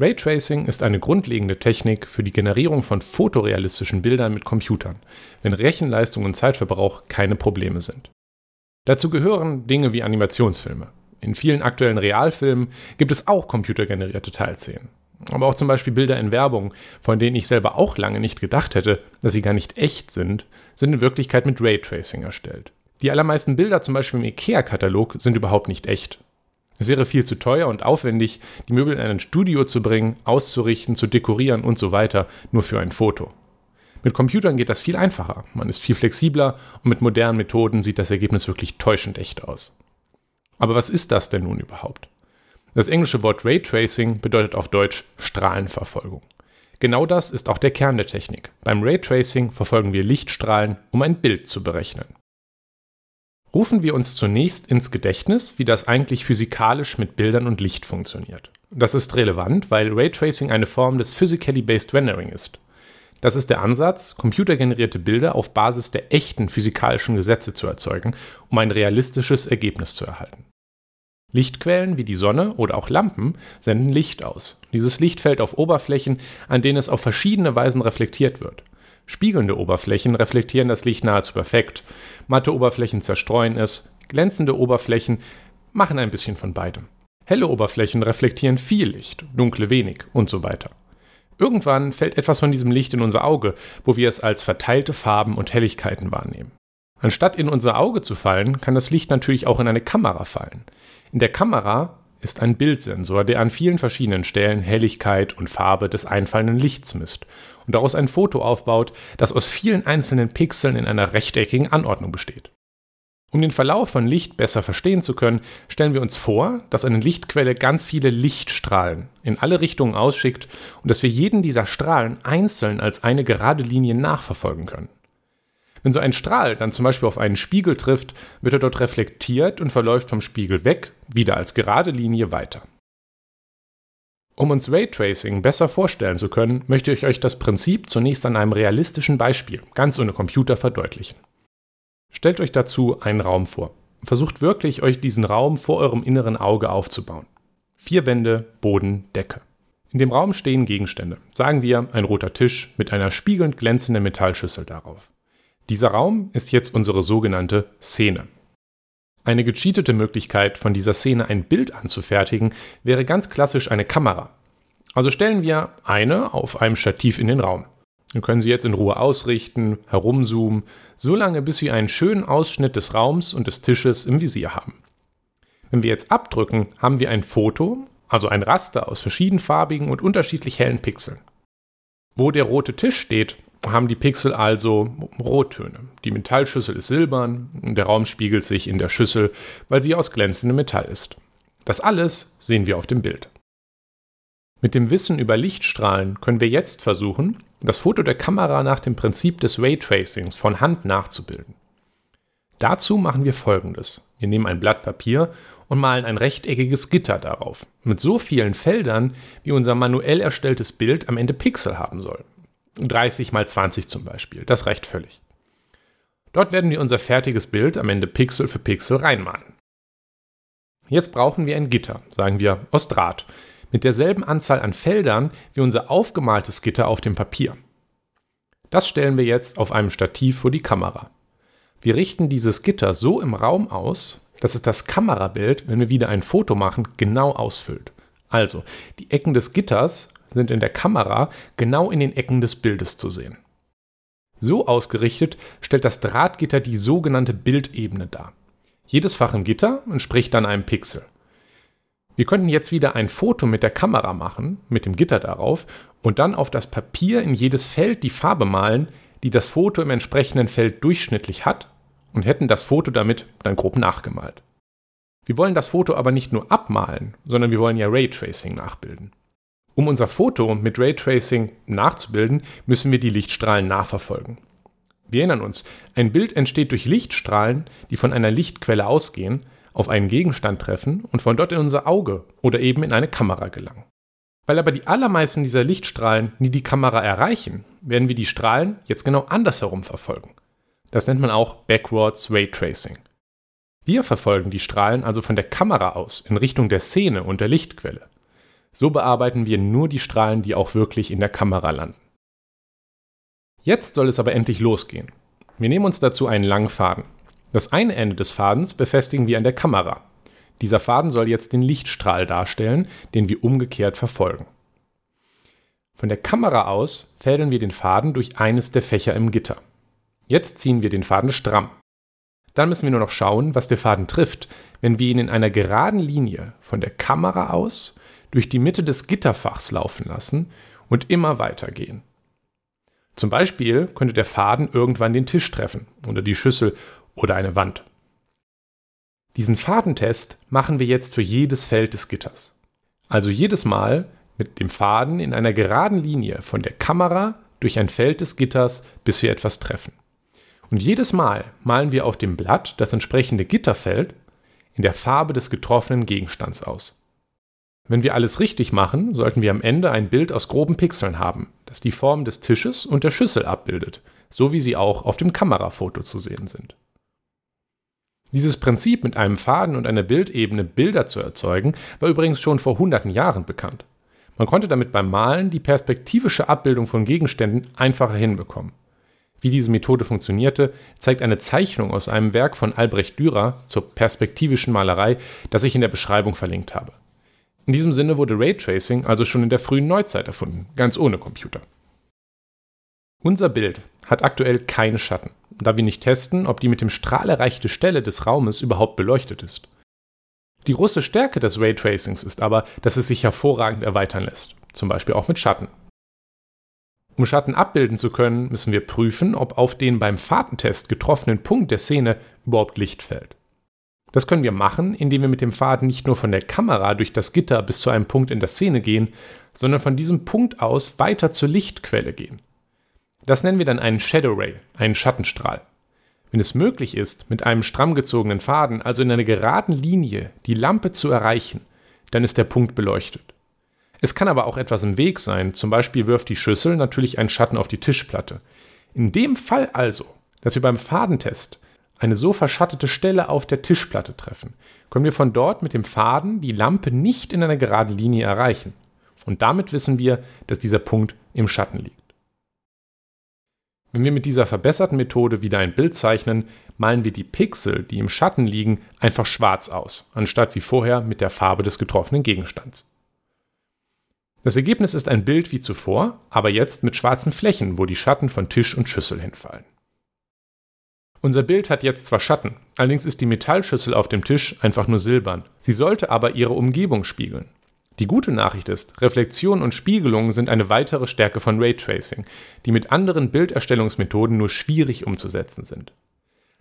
Raytracing ist eine grundlegende Technik für die Generierung von fotorealistischen Bildern mit Computern, wenn Rechenleistung und Zeitverbrauch keine Probleme sind. Dazu gehören Dinge wie Animationsfilme. In vielen aktuellen Realfilmen gibt es auch computergenerierte Teilszenen. Aber auch zum Beispiel Bilder in Werbung, von denen ich selber auch lange nicht gedacht hätte, dass sie gar nicht echt sind, sind in Wirklichkeit mit Raytracing erstellt. Die allermeisten Bilder zum Beispiel im IKEA-Katalog sind überhaupt nicht echt. Es wäre viel zu teuer und aufwendig, die Möbel in ein Studio zu bringen, auszurichten, zu dekorieren und so weiter, nur für ein Foto. Mit Computern geht das viel einfacher, man ist viel flexibler und mit modernen Methoden sieht das Ergebnis wirklich täuschend echt aus. Aber was ist das denn nun überhaupt? Das englische Wort Raytracing bedeutet auf Deutsch Strahlenverfolgung. Genau das ist auch der Kern der Technik. Beim Raytracing verfolgen wir Lichtstrahlen, um ein Bild zu berechnen. Rufen wir uns zunächst ins Gedächtnis, wie das eigentlich physikalisch mit Bildern und Licht funktioniert. Das ist relevant, weil Raytracing eine Form des Physically Based Rendering ist. Das ist der Ansatz, computergenerierte Bilder auf Basis der echten physikalischen Gesetze zu erzeugen, um ein realistisches Ergebnis zu erhalten. Lichtquellen wie die Sonne oder auch Lampen senden Licht aus. Dieses Licht fällt auf Oberflächen, an denen es auf verschiedene Weisen reflektiert wird. Spiegelnde Oberflächen reflektieren das Licht nahezu perfekt, matte Oberflächen zerstreuen es, glänzende Oberflächen machen ein bisschen von beidem. Helle Oberflächen reflektieren viel Licht, dunkle wenig und so weiter. Irgendwann fällt etwas von diesem Licht in unser Auge, wo wir es als verteilte Farben und Helligkeiten wahrnehmen. Anstatt in unser Auge zu fallen, kann das Licht natürlich auch in eine Kamera fallen. In der Kamera ist ein Bildsensor, der an vielen verschiedenen Stellen Helligkeit und Farbe des einfallenden Lichts misst und daraus ein Foto aufbaut, das aus vielen einzelnen Pixeln in einer rechteckigen Anordnung besteht. Um den Verlauf von Licht besser verstehen zu können, stellen wir uns vor, dass eine Lichtquelle ganz viele Lichtstrahlen in alle Richtungen ausschickt und dass wir jeden dieser Strahlen einzeln als eine gerade Linie nachverfolgen können. Wenn so ein Strahl dann zum Beispiel auf einen Spiegel trifft, wird er dort reflektiert und verläuft vom Spiegel weg, wieder als gerade Linie weiter. Um uns Raytracing besser vorstellen zu können, möchte ich euch das Prinzip zunächst an einem realistischen Beispiel, ganz ohne Computer, verdeutlichen. Stellt euch dazu einen Raum vor. Versucht wirklich, euch diesen Raum vor eurem inneren Auge aufzubauen. Vier Wände, Boden, Decke. In dem Raum stehen Gegenstände, sagen wir ein roter Tisch mit einer spiegelnd glänzenden Metallschüssel darauf. Dieser Raum ist jetzt unsere sogenannte Szene. Eine gecheatete Möglichkeit, von dieser Szene ein Bild anzufertigen, wäre ganz klassisch eine Kamera. Also stellen wir eine auf einem Stativ in den Raum. Wir können sie jetzt in Ruhe ausrichten, herumzoomen, so lange bis wir einen schönen Ausschnitt des Raums und des Tisches im Visier haben. Wenn wir jetzt abdrücken, haben wir ein Foto, also ein Raster aus verschiedenfarbigen und unterschiedlich hellen Pixeln. Wo der rote Tisch steht, haben die Pixel also Rottöne. Die Metallschüssel ist silbern, der Raum spiegelt sich in der Schüssel, weil sie aus glänzendem Metall ist. Das alles sehen wir auf dem Bild. Mit dem Wissen über Lichtstrahlen können wir jetzt versuchen, das Foto der Kamera nach dem Prinzip des Raytracings von Hand nachzubilden. Dazu machen wir folgendes. Wir nehmen ein Blatt Papier und malen ein rechteckiges Gitter darauf, mit so vielen Feldern, wie unser manuell erstelltes Bild am Ende Pixel haben soll. 30 mal 20 zum Beispiel. Das reicht völlig. Dort werden wir unser fertiges Bild am Ende Pixel für Pixel reinmalen. Jetzt brauchen wir ein Gitter, sagen wir aus Draht, mit derselben Anzahl an Feldern wie unser aufgemaltes Gitter auf dem Papier. Das stellen wir jetzt auf einem Stativ vor die Kamera. Wir richten dieses Gitter so im Raum aus, dass es das Kamerabild, wenn wir wieder ein Foto machen, genau ausfüllt. Also, die Ecken des Gitters sind in der Kamera genau in den Ecken des Bildes zu sehen. So ausgerichtet stellt das Drahtgitter die sogenannte Bildebene dar. Jedes Fach im Gitter entspricht dann einem Pixel. Wir könnten jetzt wieder ein Foto mit der Kamera machen, mit dem Gitter darauf, und dann auf das Papier in jedes Feld die Farbe malen, die das Foto im entsprechenden Feld durchschnittlich hat, und hätten das Foto damit dann grob nachgemalt. Wir wollen das Foto aber nicht nur abmalen, sondern wir wollen ja Raytracing nachbilden. Um unser Foto mit Raytracing nachzubilden, müssen wir die Lichtstrahlen nachverfolgen. Wir erinnern uns, ein Bild entsteht durch Lichtstrahlen, die von einer Lichtquelle ausgehen, auf einen Gegenstand treffen und von dort in unser Auge oder eben in eine Kamera gelangen. Weil aber die allermeisten dieser Lichtstrahlen nie die Kamera erreichen, werden wir die Strahlen jetzt genau andersherum verfolgen. Das nennt man auch Backwards Raytracing. Wir verfolgen die Strahlen also von der Kamera aus in Richtung der Szene und der Lichtquelle. So bearbeiten wir nur die Strahlen, die auch wirklich in der Kamera landen. Jetzt soll es aber endlich losgehen. Wir nehmen uns dazu einen langen Faden. Das eine Ende des Fadens befestigen wir an der Kamera. Dieser Faden soll jetzt den Lichtstrahl darstellen, den wir umgekehrt verfolgen. Von der Kamera aus fädeln wir den Faden durch eines der Fächer im Gitter. Jetzt ziehen wir den Faden stramm. Dann müssen wir nur noch schauen, was der Faden trifft, wenn wir ihn in einer geraden Linie von der Kamera aus durch die Mitte des Gitterfachs laufen lassen und immer weitergehen. Zum Beispiel könnte der Faden irgendwann den Tisch treffen oder die Schüssel oder eine Wand. Diesen Fadentest machen wir jetzt für jedes Feld des Gitters. Also jedes Mal mit dem Faden in einer geraden Linie von der Kamera durch ein Feld des Gitters, bis wir etwas treffen. Und jedes Mal malen wir auf dem Blatt das entsprechende Gitterfeld in der Farbe des getroffenen Gegenstands aus. Wenn wir alles richtig machen, sollten wir am Ende ein Bild aus groben Pixeln haben, das die Form des Tisches und der Schüssel abbildet, so wie sie auch auf dem Kamerafoto zu sehen sind. Dieses Prinzip mit einem Faden und einer Bildebene Bilder zu erzeugen, war übrigens schon vor hunderten Jahren bekannt. Man konnte damit beim Malen die perspektivische Abbildung von Gegenständen einfacher hinbekommen. Wie diese Methode funktionierte, zeigt eine Zeichnung aus einem Werk von Albrecht Dürer zur perspektivischen Malerei, das ich in der Beschreibung verlinkt habe. In diesem Sinne wurde Raytracing also schon in der frühen Neuzeit erfunden, ganz ohne Computer. Unser Bild hat aktuell keine Schatten, da wir nicht testen, ob die mit dem Strahl erreichte Stelle des Raumes überhaupt beleuchtet ist. Die große Stärke des Raytracings ist aber, dass es sich hervorragend erweitern lässt, zum Beispiel auch mit Schatten. Um Schatten abbilden zu können, müssen wir prüfen, ob auf den beim Fadentest getroffenen Punkt der Szene überhaupt Licht fällt. Das können wir machen, indem wir mit dem Faden nicht nur von der Kamera durch das Gitter bis zu einem Punkt in der Szene gehen, sondern von diesem Punkt aus weiter zur Lichtquelle gehen. Das nennen wir dann einen Shadow Ray, einen Schattenstrahl. Wenn es möglich ist, mit einem stramm gezogenen Faden, also in einer geraden Linie, die Lampe zu erreichen, dann ist der Punkt beleuchtet. Es kann aber auch etwas im Weg sein, zum Beispiel wirft die Schüssel natürlich einen Schatten auf die Tischplatte. In dem Fall also, dass wir beim Fadentest eine so verschattete Stelle auf der Tischplatte treffen, können wir von dort mit dem Faden die Lampe nicht in einer geraden Linie erreichen. Und damit wissen wir, dass dieser Punkt im Schatten liegt. Wenn wir mit dieser verbesserten Methode wieder ein Bild zeichnen, malen wir die Pixel, die im Schatten liegen, einfach schwarz aus, anstatt wie vorher mit der Farbe des getroffenen Gegenstands. Das Ergebnis ist ein Bild wie zuvor, aber jetzt mit schwarzen Flächen, wo die Schatten von Tisch und Schüssel hinfallen. Unser Bild hat jetzt zwar Schatten, allerdings ist die Metallschüssel auf dem Tisch einfach nur silbern. Sie sollte aber ihre Umgebung spiegeln. Die gute Nachricht ist, Reflexion und Spiegelung sind eine weitere Stärke von Raytracing, die mit anderen Bilderstellungsmethoden nur schwierig umzusetzen sind.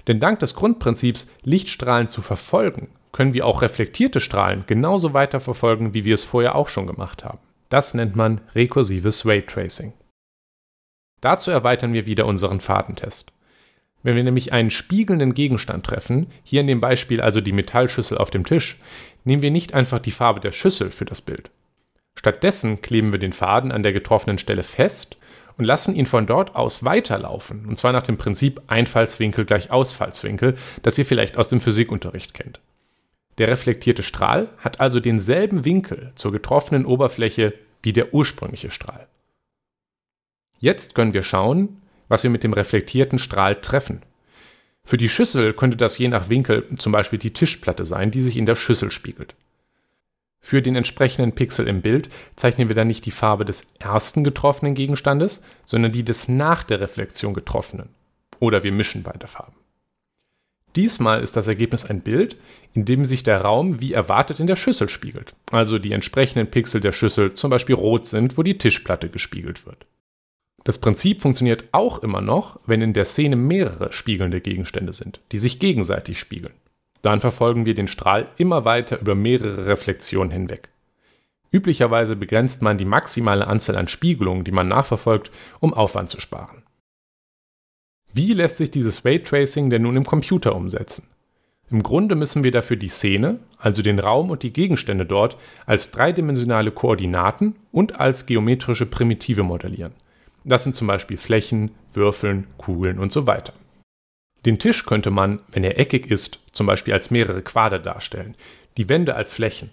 Denn dank des Grundprinzips, Lichtstrahlen zu verfolgen, können wir auch reflektierte Strahlen genauso weiterverfolgen, wie wir es vorher auch schon gemacht haben. Das nennt man rekursives Raytracing. Dazu erweitern wir wieder unseren Fadentest. Wenn wir nämlich einen spiegelnden Gegenstand treffen, hier in dem Beispiel also die Metallschüssel auf dem Tisch, nehmen wir nicht einfach die Farbe der Schüssel für das Bild. Stattdessen kleben wir den Faden an der getroffenen Stelle fest und lassen ihn von dort aus weiterlaufen, und zwar nach dem Prinzip Einfallswinkel gleich Ausfallswinkel, das ihr vielleicht aus dem Physikunterricht kennt. Der reflektierte Strahl hat also denselben Winkel zur getroffenen Oberfläche wie der ursprüngliche Strahl. Jetzt können wir schauen, was wir mit dem reflektierten Strahl treffen. Für die Schüssel könnte das je nach Winkel zum Beispiel die Tischplatte sein, die sich in der Schüssel spiegelt. Für den entsprechenden Pixel im Bild zeichnen wir dann nicht die Farbe des ersten getroffenen Gegenstandes, sondern die des nach der Reflexion getroffenen. Oder wir mischen beide Farben. Diesmal ist das Ergebnis ein Bild, in dem sich der Raum wie erwartet in der Schüssel spiegelt. Also die entsprechenden Pixel der Schüssel zum Beispiel rot sind, wo die Tischplatte gespiegelt wird. Das Prinzip funktioniert auch immer noch, wenn in der Szene mehrere spiegelnde Gegenstände sind, die sich gegenseitig spiegeln. Dann verfolgen wir den Strahl immer weiter über mehrere Reflexionen hinweg. Üblicherweise begrenzt man die maximale Anzahl an Spiegelungen, die man nachverfolgt, um Aufwand zu sparen. Wie lässt sich dieses Raytracing denn nun im Computer umsetzen? Im Grunde müssen wir dafür die Szene, also den Raum und die Gegenstände dort, als dreidimensionale Koordinaten und als geometrische Primitive modellieren. Das sind zum Beispiel Flächen, Würfeln, Kugeln und so weiter. Den Tisch könnte man, wenn er eckig ist, zum Beispiel als mehrere Quader darstellen, die Wände als Flächen.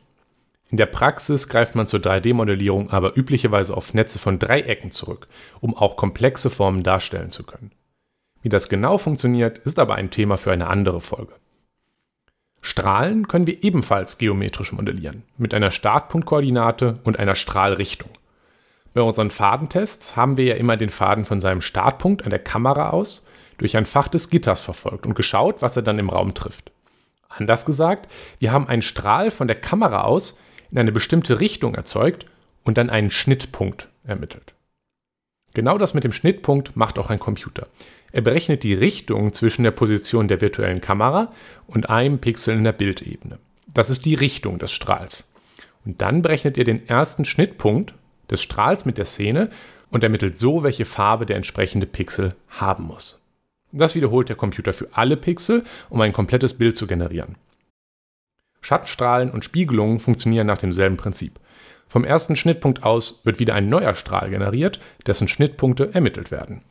In der Praxis greift man zur 3D-Modellierung aber üblicherweise auf Netze von Dreiecken zurück, um auch komplexe Formen darstellen zu können. Wie das genau funktioniert, ist aber ein Thema für eine andere Folge. Strahlen können wir ebenfalls geometrisch modellieren, mit einer Startpunktkoordinate und einer Strahlrichtung. Bei unseren Fadentests haben wir ja immer den Faden von seinem Startpunkt an der Kamera aus durch ein Fach des Gitters verfolgt und geschaut, was er dann im Raum trifft. Anders gesagt, wir haben einen Strahl von der Kamera aus in eine bestimmte Richtung erzeugt und dann einen Schnittpunkt ermittelt. Genau das mit dem Schnittpunkt macht auch ein Computer. Er berechnet die Richtung zwischen der Position der virtuellen Kamera und einem Pixel in der Bildebene. Das ist die Richtung des Strahls. Und dann berechnet er den ersten Schnittpunkt des Strahls mit der Szene und ermittelt so, welche Farbe der entsprechende Pixel haben muss. Das wiederholt der Computer für alle Pixel, um ein komplettes Bild zu generieren. Schattenstrahlen und Spiegelungen funktionieren nach demselben Prinzip. Vom ersten Schnittpunkt aus wird wieder ein neuer Strahl generiert, dessen Schnittpunkte ermittelt werden.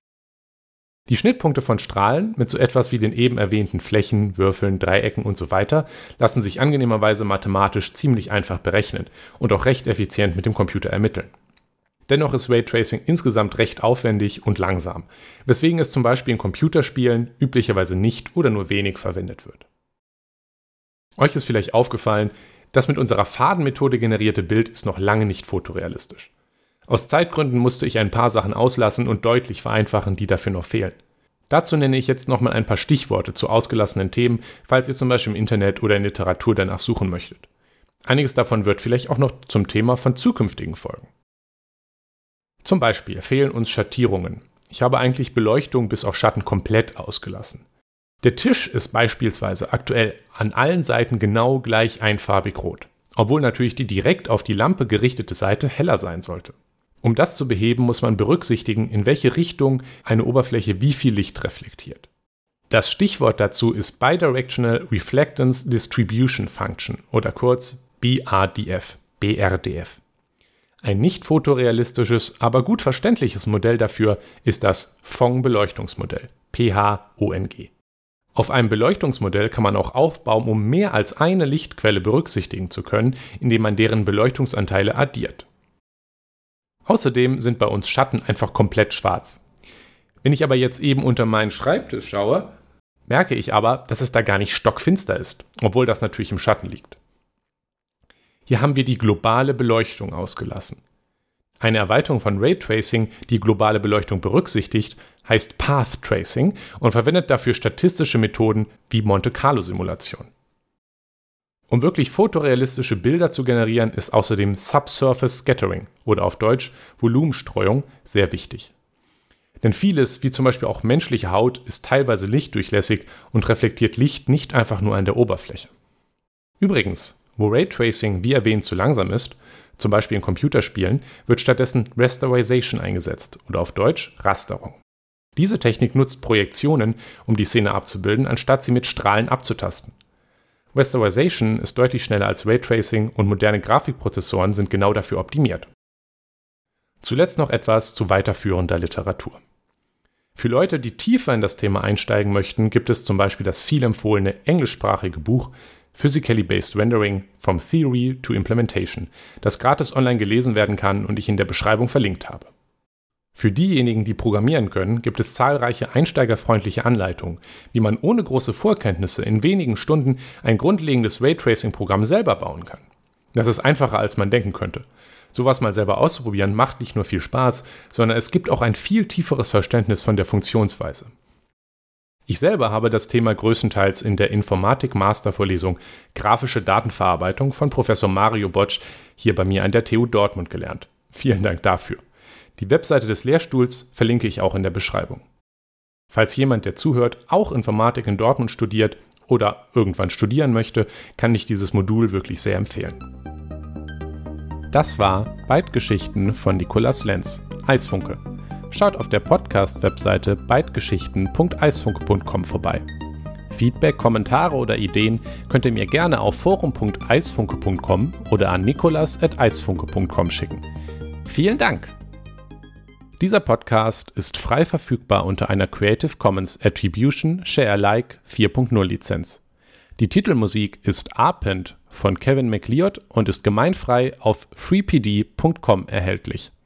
Die Schnittpunkte von Strahlen mit so etwas wie den eben erwähnten Flächen, Würfeln, Dreiecken und so weiter lassen sich angenehmerweise mathematisch ziemlich einfach berechnen und auch recht effizient mit dem Computer ermitteln. Dennoch ist Raytracing insgesamt recht aufwendig und langsam, weswegen es zum Beispiel in Computerspielen üblicherweise nicht oder nur wenig verwendet wird. Euch ist vielleicht aufgefallen, das mit unserer Fadenmethode generierte Bild ist noch lange nicht fotorealistisch. Aus Zeitgründen musste ich ein paar Sachen auslassen und deutlich vereinfachen, die dafür noch fehlen. Dazu nenne ich jetzt nochmal ein paar Stichworte zu ausgelassenen Themen, falls ihr zum Beispiel im Internet oder in Literatur danach suchen möchtet. Einiges davon wird vielleicht auch noch zum Thema von zukünftigen Folgen. Zum Beispiel fehlen uns Schattierungen. Ich habe eigentlich Beleuchtung bis auf Schatten komplett ausgelassen. Der Tisch ist beispielsweise aktuell an allen Seiten genau gleich einfarbig rot, obwohl natürlich die direkt auf die Lampe gerichtete Seite heller sein sollte. Um das zu beheben, muss man berücksichtigen, in welche Richtung eine Oberfläche wie viel Licht reflektiert. Das Stichwort dazu ist Bidirectional Reflectance Distribution Function oder kurz BRDF. BRDF. Ein nicht fotorealistisches, aber gut verständliches Modell dafür ist das Phong-Beleuchtungsmodell, PHONG. Auf einem Beleuchtungsmodell kann man auch aufbauen, um mehr als eine Lichtquelle berücksichtigen zu können, indem man deren Beleuchtungsanteile addiert. Außerdem sind bei uns Schatten einfach komplett schwarz. Wenn ich aber jetzt eben unter meinen Schreibtisch schaue, merke ich aber, dass es da gar nicht stockfinster ist, obwohl das natürlich im Schatten liegt. Hier haben wir die globale Beleuchtung ausgelassen. Eine Erweiterung von Raytracing, die globale Beleuchtung berücksichtigt, heißt Path Tracing und verwendet dafür statistische Methoden wie Monte Carlo Simulation. Um wirklich fotorealistische Bilder zu generieren, ist außerdem Subsurface Scattering oder auf Deutsch Volumenstreuung sehr wichtig. Denn vieles, wie zum Beispiel auch menschliche Haut, ist teilweise lichtdurchlässig und reflektiert Licht nicht einfach nur an der Oberfläche. Übrigens, wo Raytracing, wie erwähnt, zu langsam ist, zum Beispiel in Computerspielen, wird stattdessen Rasterization eingesetzt oder auf Deutsch Rasterung. Diese Technik nutzt Projektionen, um die Szene abzubilden, anstatt sie mit Strahlen abzutasten. Rasterization ist deutlich schneller als Raytracing und moderne Grafikprozessoren sind genau dafür optimiert. Zuletzt noch etwas zu weiterführender Literatur. Für Leute, die tiefer in das Thema einsteigen möchten, gibt es zum Beispiel das viel empfohlene englischsprachige Buch Physically Based Rendering from Theory to Implementation, das gratis online gelesen werden kann und ich in der Beschreibung verlinkt habe. Für diejenigen, die programmieren können, gibt es zahlreiche einsteigerfreundliche Anleitungen, wie man ohne große Vorkenntnisse in wenigen Stunden ein grundlegendes Raytracing-Programm selber bauen kann. Das ist einfacher, als man denken könnte. Sowas mal selber auszuprobieren macht nicht nur viel Spaß, sondern es gibt auch ein viel tieferes Verständnis von der Funktionsweise. Ich selber habe das Thema größtenteils in der Informatik-Mastervorlesung Grafische Datenverarbeitung von Professor Mario Botsch hier bei mir an der TU Dortmund gelernt. Vielen Dank dafür. Die Webseite des Lehrstuhls verlinke ich auch in der Beschreibung. Falls jemand, der zuhört, auch Informatik in Dortmund studiert oder irgendwann studieren möchte, kann ich dieses Modul wirklich sehr empfehlen. Das war Bytegeschichten von Nikolas Lenz, Eisfunke schaut auf der Podcast-Webseite beitgeschichten.eisfunke.com vorbei. Feedback, Kommentare oder Ideen könnt ihr mir gerne auf forum.eisfunke.com oder an nikolas.eisfunke.com schicken. Vielen Dank! Dieser Podcast ist frei verfügbar unter einer Creative Commons Attribution Share Alike 4.0 Lizenz. Die Titelmusik ist Arpent von Kevin MacLeod und ist gemeinfrei auf freepd.com erhältlich